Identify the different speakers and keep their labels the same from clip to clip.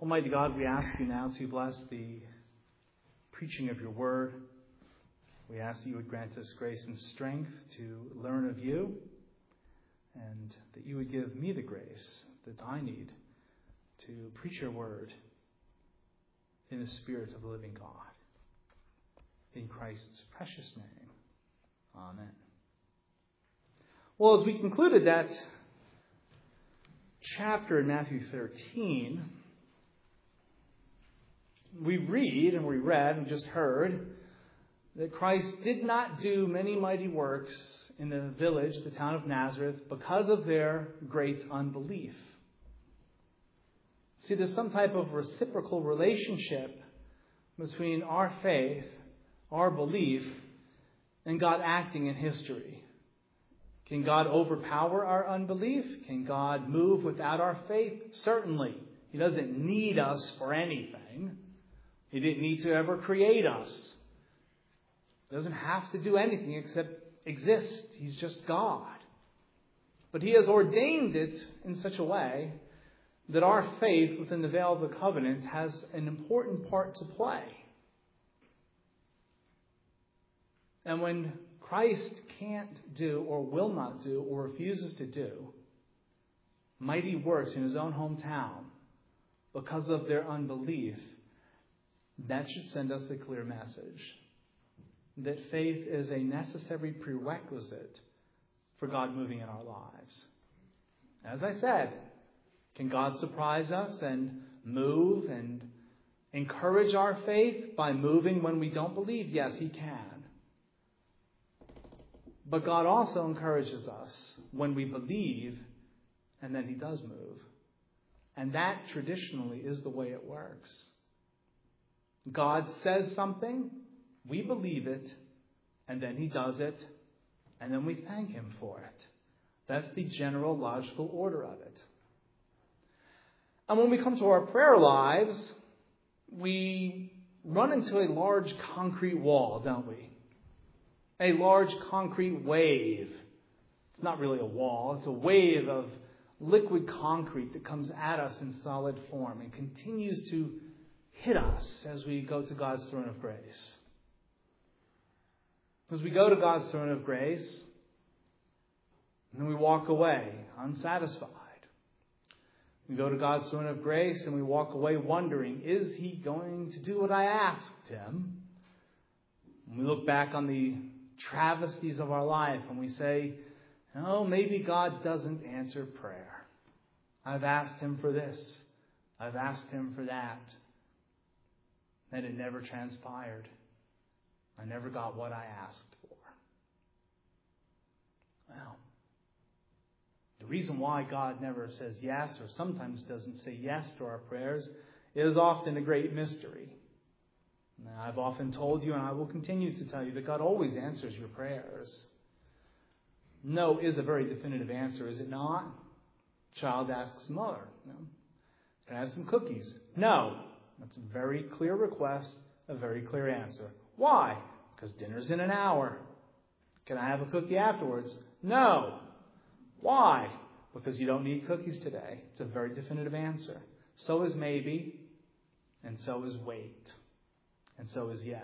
Speaker 1: Almighty God, we ask you now to bless the preaching of your word. We ask that you would grant us grace and strength to learn of you, and that you would give me the grace that I need to preach your word in the spirit of the living God. In Christ's precious name. Amen. Well, as we concluded that chapter in Matthew 13, we read and we read and just heard that Christ did not do many mighty works in the village, the town of Nazareth, because of their great unbelief. See, there's some type of reciprocal relationship between our faith, our belief, and God acting in history. Can God overpower our unbelief? Can God move without our faith? Certainly. He doesn't need us for anything. He didn't need to ever create us. He doesn't have to do anything except exist. He's just God. But He has ordained it in such a way that our faith within the veil of the covenant has an important part to play. And when Christ can't do or will not do or refuses to do mighty works in his own hometown because of their unbelief, that should send us a clear message that faith is a necessary prerequisite for God moving in our lives. As I said, can God surprise us and move and encourage our faith by moving when we don't believe? Yes, He can. But God also encourages us when we believe and then He does move. And that traditionally is the way it works. God says something, we believe it, and then He does it, and then we thank Him for it. That's the general logical order of it. And when we come to our prayer lives, we run into a large concrete wall, don't we? A large concrete wave. It's not really a wall, it's a wave of liquid concrete that comes at us in solid form and continues to hit us as we go to God's throne of grace. As we go to God's throne of grace, and we walk away unsatisfied. We go to God's throne of grace and we walk away wondering, is He going to do what I asked Him? And we look back on the travesties of our life and we say, oh, maybe God doesn't answer prayer. I've asked Him for this. I've asked Him for that. And it never transpired. I never got what I asked for. Well, the reason why God never says yes or sometimes doesn't say yes to our prayers is often a great mystery. Now, I've often told you, and I will continue to tell you, that God always answers your prayers. No is a very definitive answer, is it not? Child asks mother, Can I have some cookies? No. That's a very clear request, a very clear answer. Why? Because dinner's in an hour. Can I have a cookie afterwards? No. Why? Because you don't need cookies today. It's a very definitive answer. So is maybe, and so is wait, and so is yes.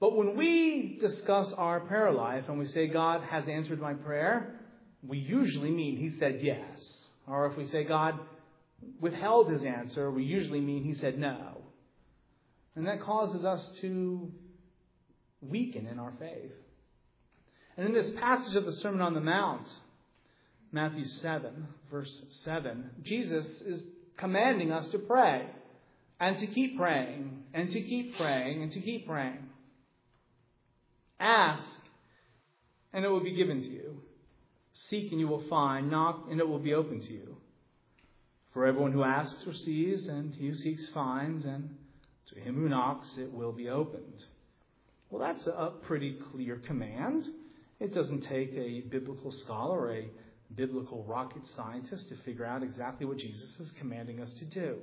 Speaker 1: But when we discuss our prayer life and we say, God has answered my prayer, we usually mean He said yes. Or if we say, God withheld His answer, we usually mean He said no. And that causes us to weaken in our faith. And in this passage of the Sermon on the Mount, Matthew 7, verse 7, Jesus is commanding us to pray and to keep praying and to keep praying and to keep praying. Ask and it will be given to you. Seek and you will find. Knock and it will be open to you. For everyone who asks receives, and he who seeks finds, and to him who knocks it will be opened. Well, that's a pretty clear command. It doesn't take a biblical scholar a biblical rocket scientist to figure out exactly what Jesus is commanding us to do.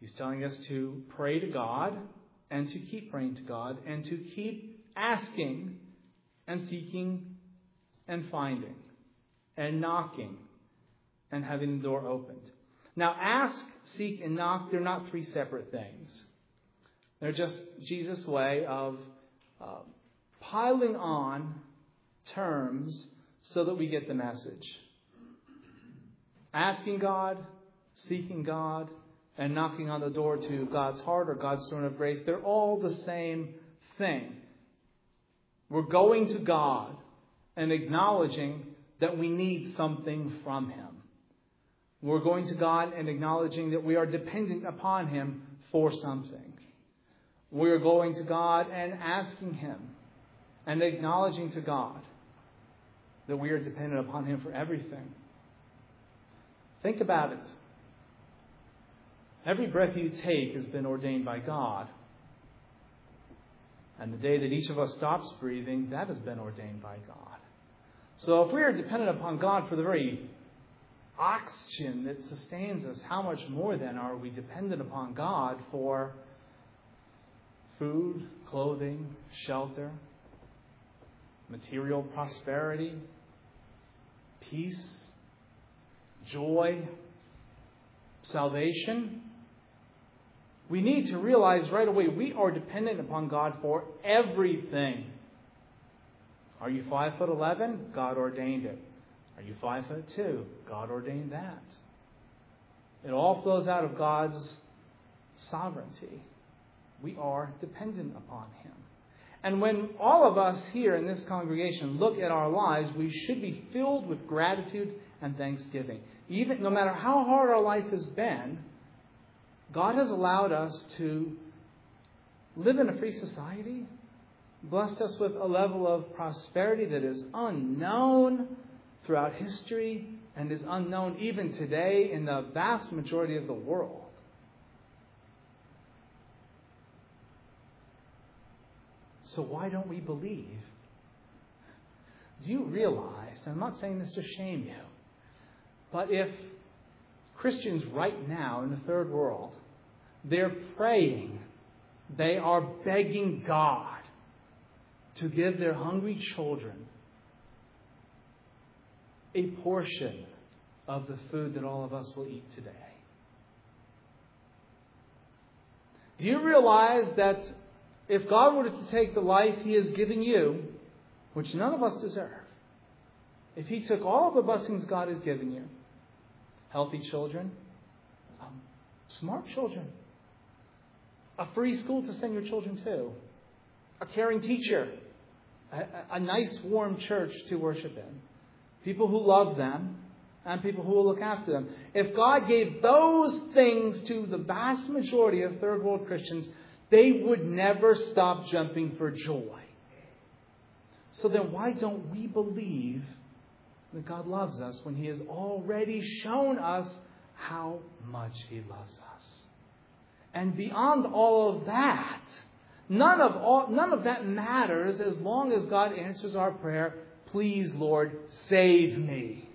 Speaker 1: He's telling us to pray to God and to keep praying to God and to keep asking and seeking and finding and knocking and having the door opened. Now, ask, seek, and knock, they're not three separate things. They're just Jesus' way of uh, piling on terms so that we get the message. Asking God, seeking God, and knocking on the door to God's heart or God's throne of grace, they're all the same thing. We're going to God and acknowledging that we need something from Him. We're going to God and acknowledging that we are dependent upon Him for something. We're going to God and asking Him and acknowledging to God that we are dependent upon Him for everything. Think about it. Every breath you take has been ordained by God. And the day that each of us stops breathing, that has been ordained by God. So if we are dependent upon God for the very oxygen that sustains us, how much more then are we dependent upon God for food, clothing, shelter, material prosperity, peace, joy, salvation? We need to realize right away we are dependent upon God for everything. Are you five foot eleven? God ordained it. Are you five foot two? God ordained that. It all flows out of God's sovereignty. We are dependent upon Him. And when all of us here in this congregation look at our lives, we should be filled with gratitude and thanksgiving. Even no matter how hard our life has been, God has allowed us to live in a free society, blessed us with a level of prosperity that is unknown throughout history and is unknown even today in the vast majority of the world. So, why don't we believe? Do you realize, and I'm not saying this to shame you, but if Christians right now in the third world, they're praying, they are begging God to give their hungry children a portion of the food that all of us will eat today. Do you realize that if God were to take the life He has given you, which none of us deserve, if He took all the blessings God has given you, healthy children, um, smart children, a free school to send your children to, a caring teacher, a, a nice, warm church to worship in, people who love them, and people who will look after them. If God gave those things to the vast majority of third world Christians, they would never stop jumping for joy. So then, why don't we believe that God loves us when He has already shown us how much He loves us? And beyond all of that, none of, all, none of that matters as long as God answers our prayer, Please, Lord, save me.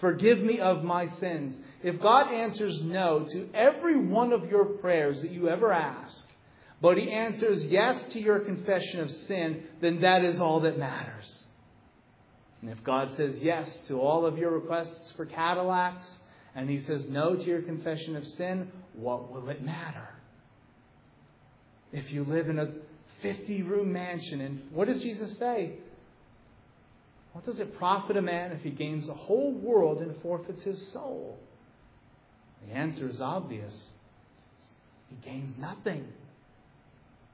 Speaker 1: Forgive me of my sins. If God answers no to every one of your prayers that you ever ask, but he answers yes to your confession of sin, then that is all that matters. And if God says yes to all of your requests for Cadillacs, and he says no to your confession of sin, what will it matter? If you live in a 50 room mansion, and what does Jesus say? What does it profit a man if he gains the whole world and forfeits his soul? The answer is obvious. He gains nothing.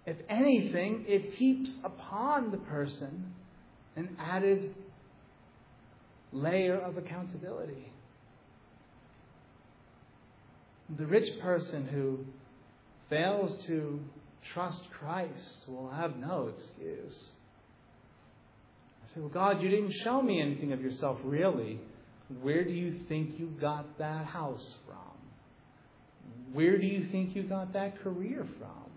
Speaker 1: If anything, it heaps upon the person an added layer of accountability. The rich person who fails to trust Christ will have no excuse. I say, Well, God, you didn't show me anything of yourself, really. Where do you think you got that house from? Where do you think you got that career from?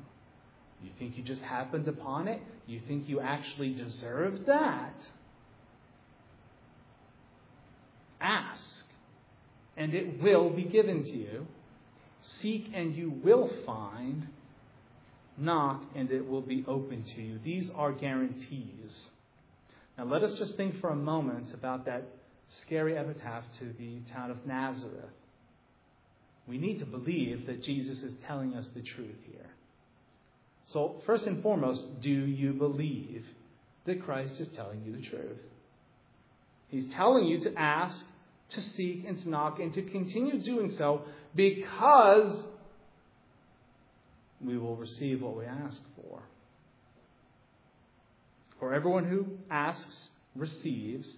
Speaker 1: You think you just happened upon it? You think you actually deserve that? Ask, and it will be given to you. Seek, and you will find. Knock, and it will be open to you. These are guarantees. Now, let us just think for a moment about that scary epitaph to the town of Nazareth. we need to believe that Jesus is telling us the truth here. So, first and foremost, do you believe that Christ is telling you the truth? He's telling you to ask, to seek, and to knock, and to continue doing so because we will receive what we ask for. For everyone who asks receives,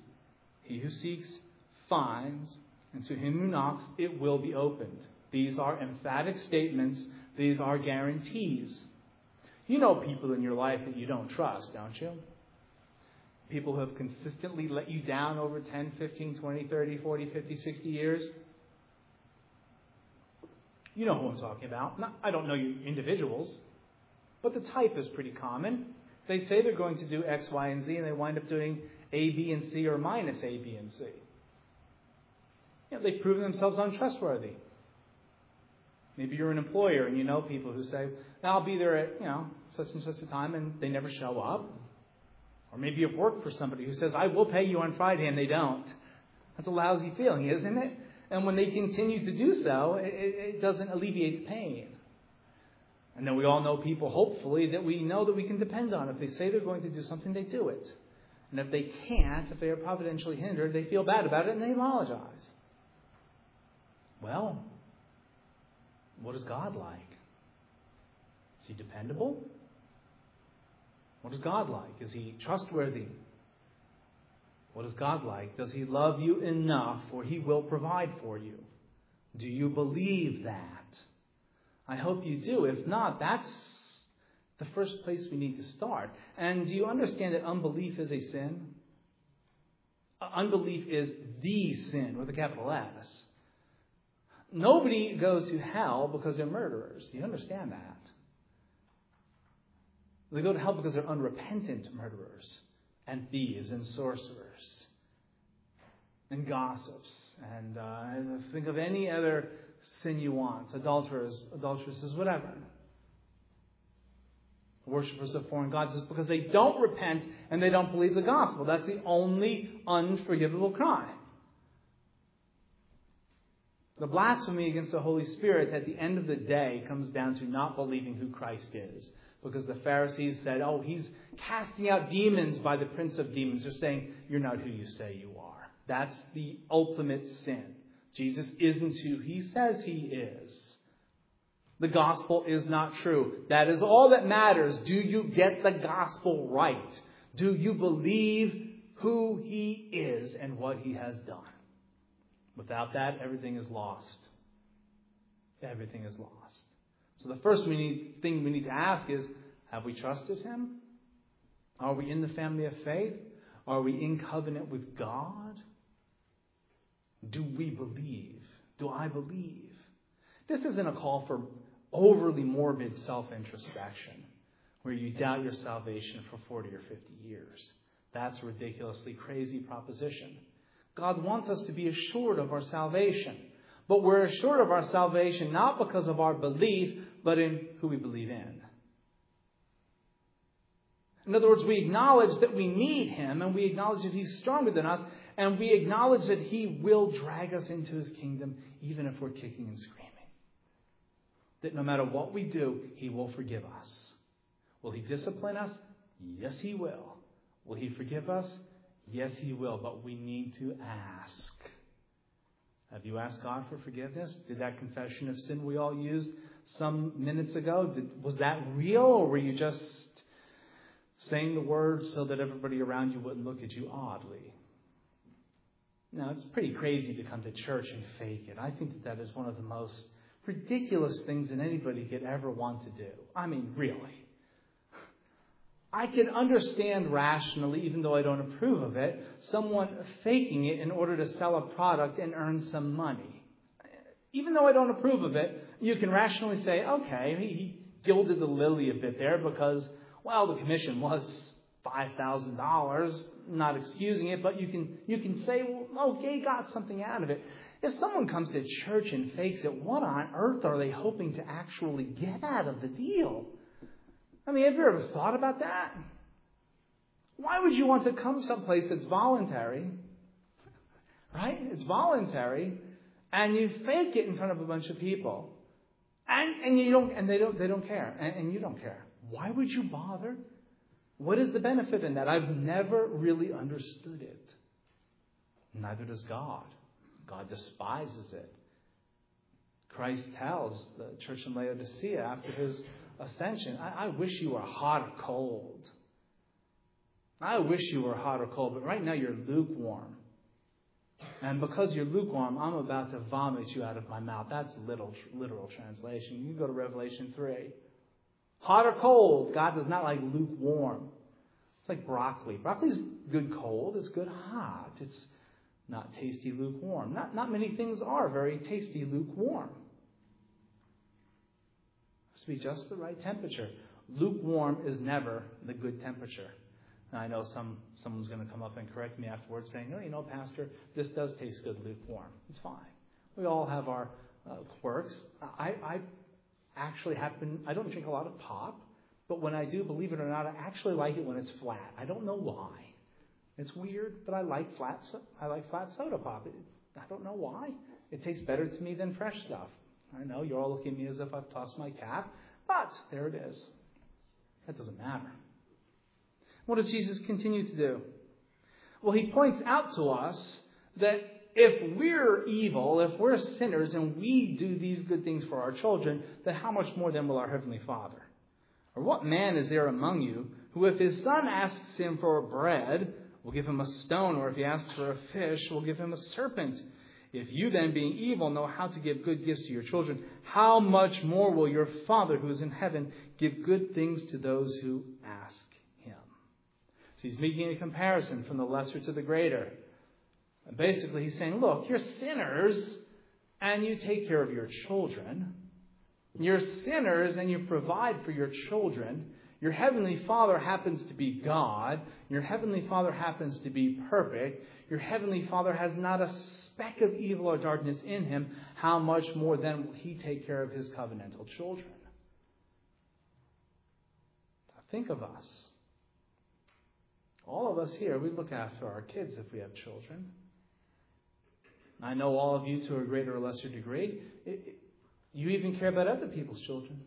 Speaker 1: he who seeks finds, and to him who knocks it will be opened. These are emphatic statements, these are guarantees. You know people in your life that you don't trust, don't you? People who have consistently let you down over 10, 15, 20, 30, 40, 50, 60 years. You know who I'm talking about. Not, I don't know you individuals, but the type is pretty common. They say they're going to do X, Y, and Z, and they wind up doing A, B, and C or minus A, B, and C. You know, they've proven themselves untrustworthy. Maybe you're an employer and you know people who say, I'll be there at, you know, such and such a time, and they never show up. Or maybe you've worked for somebody who says, I will pay you on Friday, and they don't. That's a lousy feeling, isn't it? And when they continue to do so, it, it doesn't alleviate the pain. And then we all know people, hopefully, that we know that we can depend on. If they say they're going to do something, they do it. And if they can't, if they are providentially hindered, they feel bad about it and they apologize. Well, what is God like? Is he dependable? What is God like? Is he trustworthy? What is God like? Does he love you enough or he will provide for you? Do you believe that? I hope you do. If not, that's the first place we need to start. And do you understand that unbelief is a sin? Uh, unbelief is the sin with a capital S. Nobody goes to hell because they're murderers. You understand that? They go to hell because they're unrepentant murderers and thieves and sorcerers and gossips and uh, think of any other sin you want adulterers, adulteresses, whatever. Worshippers of foreign gods is because they don't repent and they don't believe the gospel. That's the only unforgivable crime. The blasphemy against the Holy Spirit at the end of the day comes down to not believing who Christ is. Because the Pharisees said, oh, he's casting out demons by the prince of demons. They're saying, you're not who you say you are. That's the ultimate sin. Jesus isn't who he says he is. The gospel is not true. That is all that matters. Do you get the gospel right? Do you believe who he is and what he has done? Without that, everything is lost. Everything is lost. So the first we need, thing we need to ask is, have we trusted him? Are we in the family of faith? Are we in covenant with God? Do we believe? Do I believe? This isn't a call for overly morbid self introspection where you doubt your salvation for 40 or 50 years. That's a ridiculously crazy proposition. God wants us to be assured of our salvation. But we're assured of our salvation not because of our belief, but in who we believe in. In other words, we acknowledge that we need Him, and we acknowledge that He's stronger than us, and we acknowledge that He will drag us into His kingdom, even if we're kicking and screaming. That no matter what we do, He will forgive us. Will He discipline us? Yes, He will. Will He forgive us? Yes, He will, but we need to ask. Have you asked God for forgiveness? Did that confession of sin we all used some minutes ago, did, was that real, or were you just saying the words so that everybody around you wouldn't look at you oddly? Now, it's pretty crazy to come to church and fake it. I think that that is one of the most ridiculous things that anybody could ever want to do. I mean, really. I can understand rationally, even though I don't approve of it, someone faking it in order to sell a product and earn some money. Even though I don't approve of it, you can rationally say, okay, he gilded the lily a bit there because, well, the commission was $5,000, not excusing it, but you can, you can say, well, okay, got something out of it. If someone comes to church and fakes it, what on earth are they hoping to actually get out of the deal? I mean, have you ever thought about that? Why would you want to come someplace that's voluntary? Right? It's voluntary. and you fake it in front of a bunch of people. And, and you don't, and they don't, they don't care. And, and you don't care. Why would you bother? What is the benefit in that? I've never really understood it. Neither does God. God despises it. Christ tells the church in Laodicea after his ascension, I, I wish you were hot or cold. I wish you were hot or cold, but right now you're lukewarm. And because you're lukewarm, I'm about to vomit you out of my mouth. That's literal, literal translation. You can go to Revelation 3. Hot or cold, God does not like lukewarm. It's like broccoli. Broccoli's good cold, it's good hot. It's not tasty lukewarm. Not, not many things are very tasty lukewarm. To be just the right temperature. Lukewarm is never the good temperature. Now, I know some someone's going to come up and correct me afterwards saying, "Oh, you know, Pastor, this does taste good lukewarm." It's fine. We all have our uh, quirks. I, I actually happen. I don't drink a lot of pop, but when I do, believe it or not, I actually like it when it's flat. I don't know why. It's weird, but I like flat. So- I like flat soda pop. It, I don't know why. It tastes better to me than fresh stuff. I know you're all looking at me as if I've tossed my cap, but there it is. That doesn't matter. What does Jesus continue to do? Well, he points out to us that if we're evil, if we're sinners, and we do these good things for our children, then how much more then will our Heavenly Father? Or what man is there among you who, if his son asks him for bread, will give him a stone, or if he asks for a fish, will give him a serpent? If you then, being evil, know how to give good gifts to your children, how much more will your Father who is in heaven give good things to those who ask? Him? So he's making a comparison from the lesser to the greater. And basically, he's saying, look, you're sinners and you take care of your children. You're sinners and you provide for your children. Your heavenly Father happens to be God. Your heavenly Father happens to be perfect. Your heavenly Father has not a speck of evil or darkness in him. How much more then will he take care of his covenantal children? Think of us. All of us here, we look after our kids if we have children. I know all of you to a greater or lesser degree. It, it, you even care about other people's children.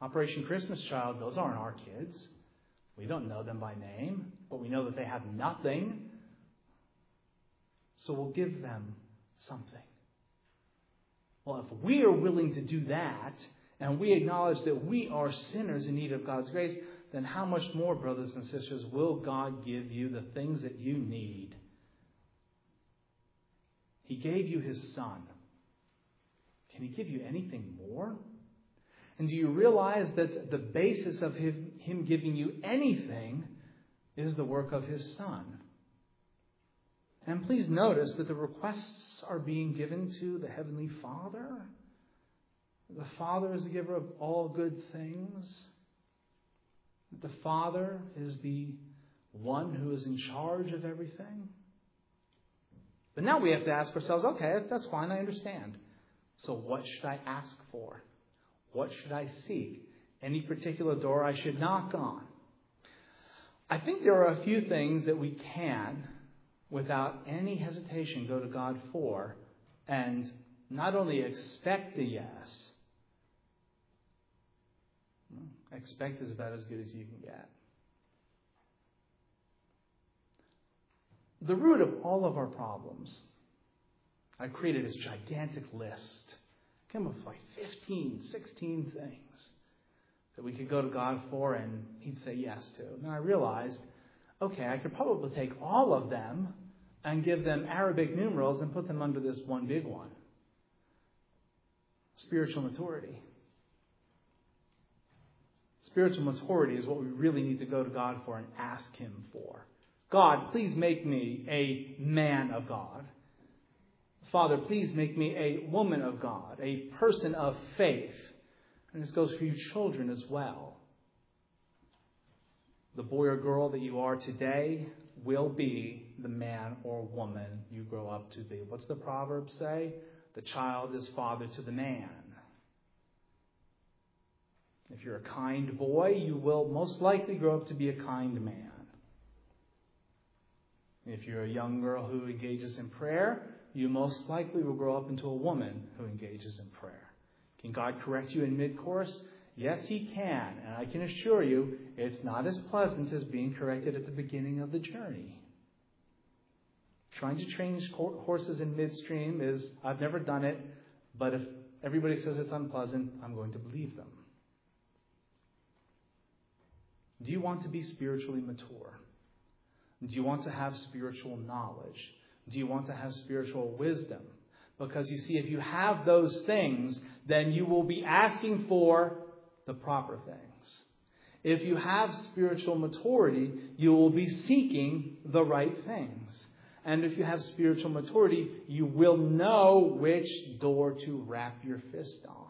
Speaker 1: Operation Christmas Child, those aren't our kids. We don't know them by name, but we know that they have nothing. So we'll give them something. Well, if we are willing to do that, and we acknowledge that we are sinners in need of God's grace, then how much more, brothers and sisters, will God give you the things that you need? He gave you His Son. Can He give you anything more? And do you realize that the basis of Him, him giving you anything is the work of His Son? And please notice that the requests are being given to the Heavenly Father. The Father is the giver of all good things. The Father is the one who is in charge of everything. But now we have to ask ourselves okay, that's fine, I understand. So what should I ask for? What should I seek? Any particular door I should knock on? I think there are a few things that we can, without any hesitation, go to God for and not only expect a yes, expect is about as good as you can get. The root of all of our problems, I created this gigantic list. Came up with like 15, 16 things that we could go to God for and He'd say yes to. And I realized, okay, I could probably take all of them and give them Arabic numerals and put them under this one big one spiritual maturity. Spiritual maturity is what we really need to go to God for and ask Him for. God, please make me a man of God. Father, please make me a woman of God, a person of faith. And this goes for you children as well. The boy or girl that you are today will be the man or woman you grow up to be. What's the proverb say? The child is father to the man. If you're a kind boy, you will most likely grow up to be a kind man. If you're a young girl who engages in prayer, you most likely will grow up into a woman who engages in prayer. Can God correct you in mid course? Yes, He can. And I can assure you, it's not as pleasant as being corrected at the beginning of the journey. Trying to change horses in midstream is, I've never done it, but if everybody says it's unpleasant, I'm going to believe them. Do you want to be spiritually mature? Do you want to have spiritual knowledge? Do you want to have spiritual wisdom? Because you see, if you have those things, then you will be asking for the proper things. If you have spiritual maturity, you will be seeking the right things. And if you have spiritual maturity, you will know which door to wrap your fist on.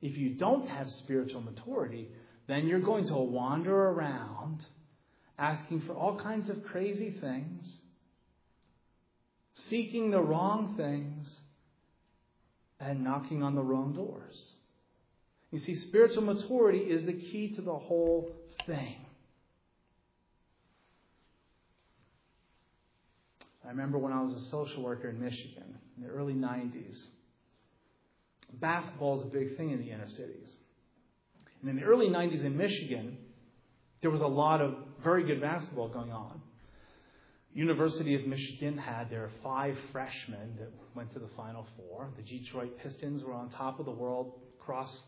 Speaker 1: If you don't have spiritual maturity, then you're going to wander around asking for all kinds of crazy things, seeking the wrong things, and knocking on the wrong doors. You see, spiritual maturity is the key to the whole thing. I remember when I was a social worker in Michigan in the early 90s. Basketball is a big thing in the inner cities. And in the early 90s in Michigan, there was a lot of very good basketball going on. University of Michigan had their five freshmen that went to the Final Four. The Detroit Pistons were on top of the world, across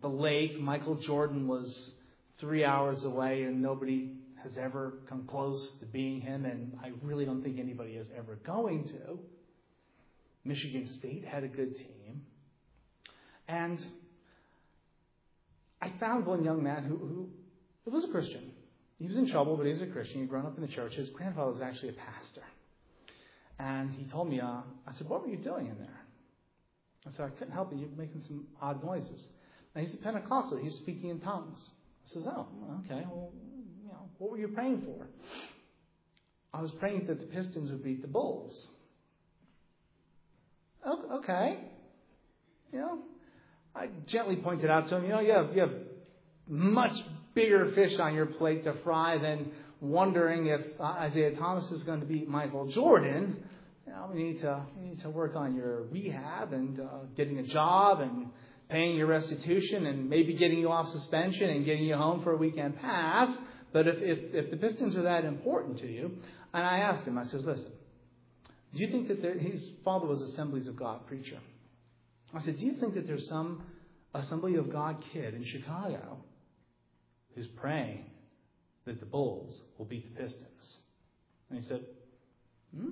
Speaker 1: the lake. Michael Jordan was three hours away, and nobody has ever come close to being him, and I really don't think anybody is ever going to. Michigan State had a good team. And I found one young man who, who was a Christian. He was in trouble, but he was a Christian. He'd grown up in the church. His grandfather was actually a pastor. And he told me, uh, I said, What were you doing in there? I said, I couldn't help it. You're making some odd noises. And he's a Pentecostal. He's speaking in tongues. I says, Oh, okay. Well, you know, what were you praying for? I was praying that the Pistons would beat the Bulls. Okay. You know, I gently pointed out to him, you know, you have, you have much bigger fish on your plate to fry than wondering if uh, Isiah Thomas is going to beat Michael Jordan. Know, we need to we need to work on your rehab and uh, getting a job and paying your restitution and maybe getting you off suspension and getting you home for a weekend pass. But if, if, if the Pistons are that important to you, and I asked him, I says, listen, do you think that there, his father was Assemblies of God preacher? I said, do you think that there's some Assembly of God kid in Chicago who's praying that the Bulls will beat the Pistons? And he said, hmm,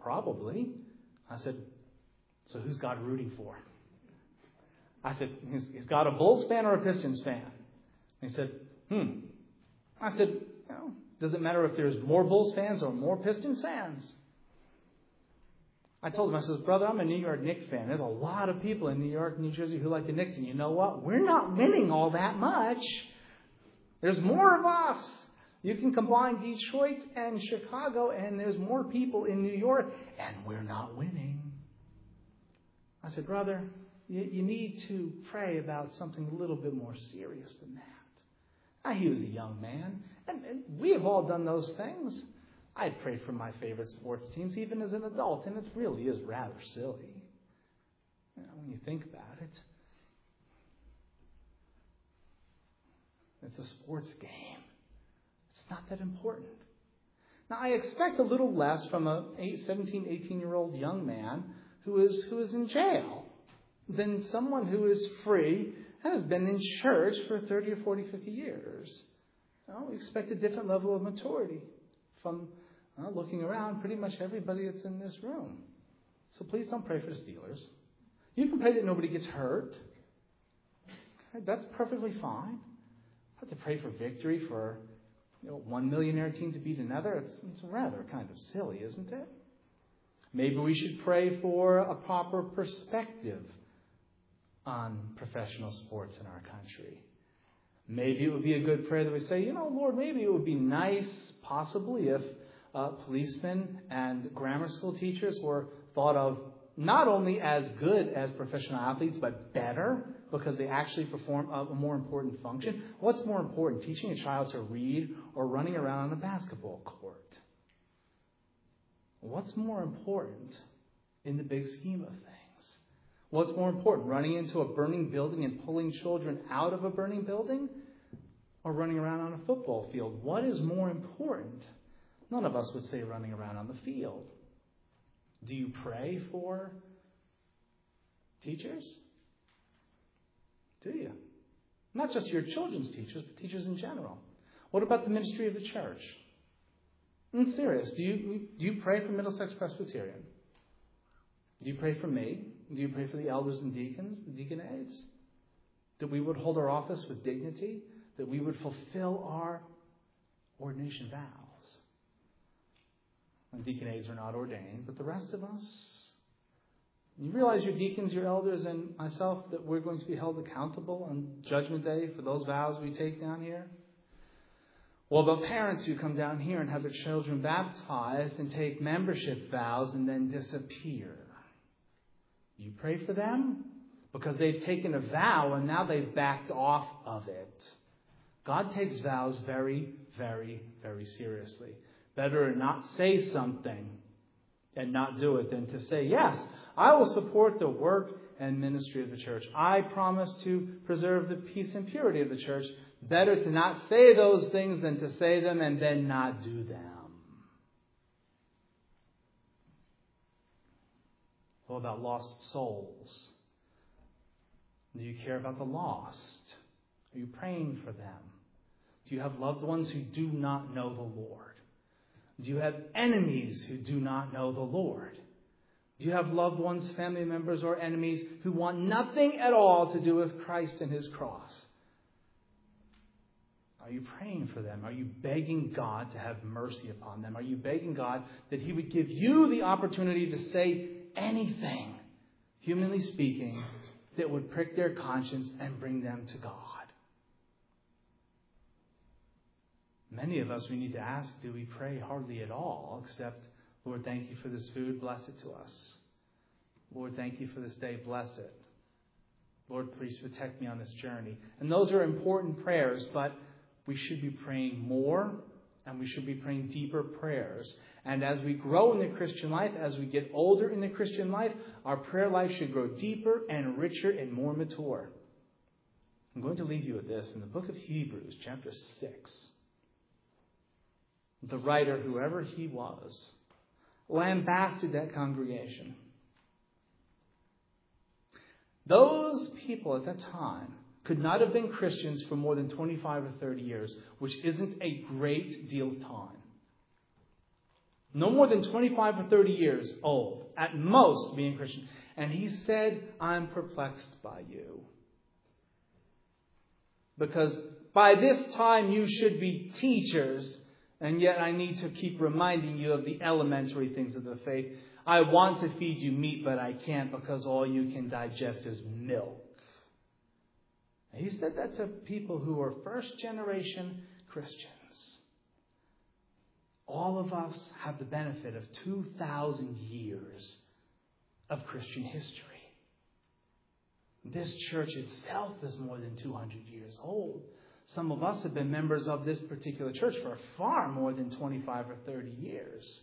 Speaker 1: probably. I said, so who's God rooting for? I said, is God a Bulls fan or a Pistons fan? And he said, hmm. I said, know, does it matter if there's more Bulls fans or more Pistons fans? I told him, I said, brother, I'm a New York Knicks fan. There's a lot of people in New York, New Jersey who like the Knicks, and you know what? We're not winning all that much. There's more of us. You can combine Detroit and Chicago, and there's more people in New York, and we're not winning. I said, brother, you, you need to pray about something a little bit more serious than that. Now, he was a young man, and, and we have all done those things. I prayed for my favorite sports teams even as an adult, and it really is rather silly you know, when you think about it. It's a sports game. It's not that important. Now, I expect a little less from a 17, 18 year old young man who is, who is in jail than someone who is free and has been in church for 30 or 40, 50 years. we expect a different level of maturity from well, looking around, pretty much everybody that's in this room. So please don't pray for Steelers. You can pray that nobody gets hurt. That's perfectly fine. To pray for victory for you know, one millionaire team to beat another. It's, it's rather kind of silly, isn't it? Maybe we should pray for a proper perspective on professional sports in our country. Maybe it would be a good prayer that we say, you know, Lord, maybe it would be nice, possibly, if uh, policemen and grammar school teachers were thought of not only as good as professional athletes, but better because they actually perform a more important function. What's more important, teaching a child to read or running around on a basketball court? what's more important in the big scheme of things? What's more important, running into a burning building and pulling children out of a burning building or running around on a football field? What is more important? None of us would say running around on the field. Do you pray for teachers? Do you? Not just your children's teachers, but teachers in general. What about the ministry of the church? I'm serious. Do you, do you pray for Middlesex Presbyterian? Do you pray for me? Do you pray for the elders and deacons, the deaconades? That we would hold our office with dignity? That we would fulfill our ordination vows? And deaconades are not ordained, but the rest of us, you realize your deacons, your elders, and myself that we're going to be held accountable on Judgment Day for those vows we take down here? What about parents who come down here and have their children baptized and take membership vows and then disappear? You pray for them because they've taken a vow and now they've backed off of it. God takes vows very, very, very seriously. Better not say something and not do it than to say, yes, I will support the work and ministry of the church. I promise to preserve the peace and purity of the church. Better to not say those things than to say them and then not do them. What about lost souls? Do you care about the lost? Are you praying for them? Do you have loved ones who do not know the Lord? Do you have enemies who do not know the Lord? Do you have loved ones, family members, or enemies who want nothing at all to do with Christ and His cross? Are you praying for them? Are you begging God to have mercy upon them? Are you begging God that He would give you the opportunity to say anything, humanly speaking, that would prick their conscience and bring them to God? Many of us, we need to ask do we pray hardly at all, except Lord, thank you for this food. Bless it to us. Lord, thank you for this day. Bless it. Lord, please protect me on this journey. And those are important prayers, but we should be praying more and we should be praying deeper prayers. And as we grow in the Christian life, as we get older in the Christian life, our prayer life should grow deeper and richer and more mature. I'm going to leave you with this in the book of Hebrews, chapter 6. The writer, whoever he was, lambasted that congregation. Those people at that time could not have been Christians for more than 25 or 30 years, which isn't a great deal of time. No more than 25 or 30 years old, at most, being Christian. And he said, I'm perplexed by you. Because by this time you should be teachers and yet I need to keep reminding you of the elementary things of the faith. I want to feed you meat, but I can't because all you can digest is milk. He said that to people who were first generation Christians. All of us have the benefit of 2,000 years of Christian history. This church itself is more than 200 years old. Some of us have been members of this particular church for far more than 25 or 30 years.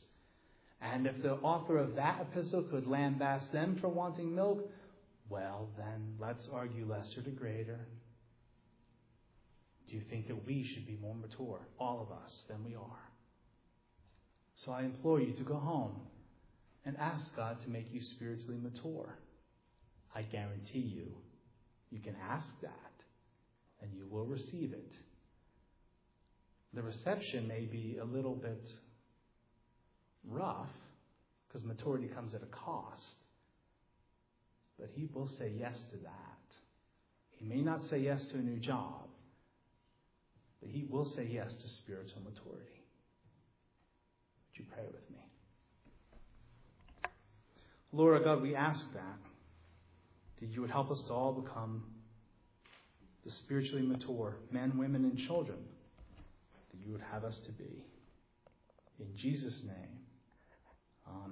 Speaker 1: And if the author of that epistle could lambast them for wanting milk, well, then let's argue lesser to greater. Do you think that we should be more mature, all of us, than we are? So I implore you to go home and ask God to make you spiritually mature. I guarantee you, you can ask that and you will receive it. The reception may be a little bit rough because maturity comes at a cost, but he will say yes to that. He may not say yes to a new job, but he will say yes to spiritual maturity. Would you pray with me? Lord God, we ask that, that you would help us to all become the spiritually mature men, women, and children that you would have us to be. In Jesus' name, amen.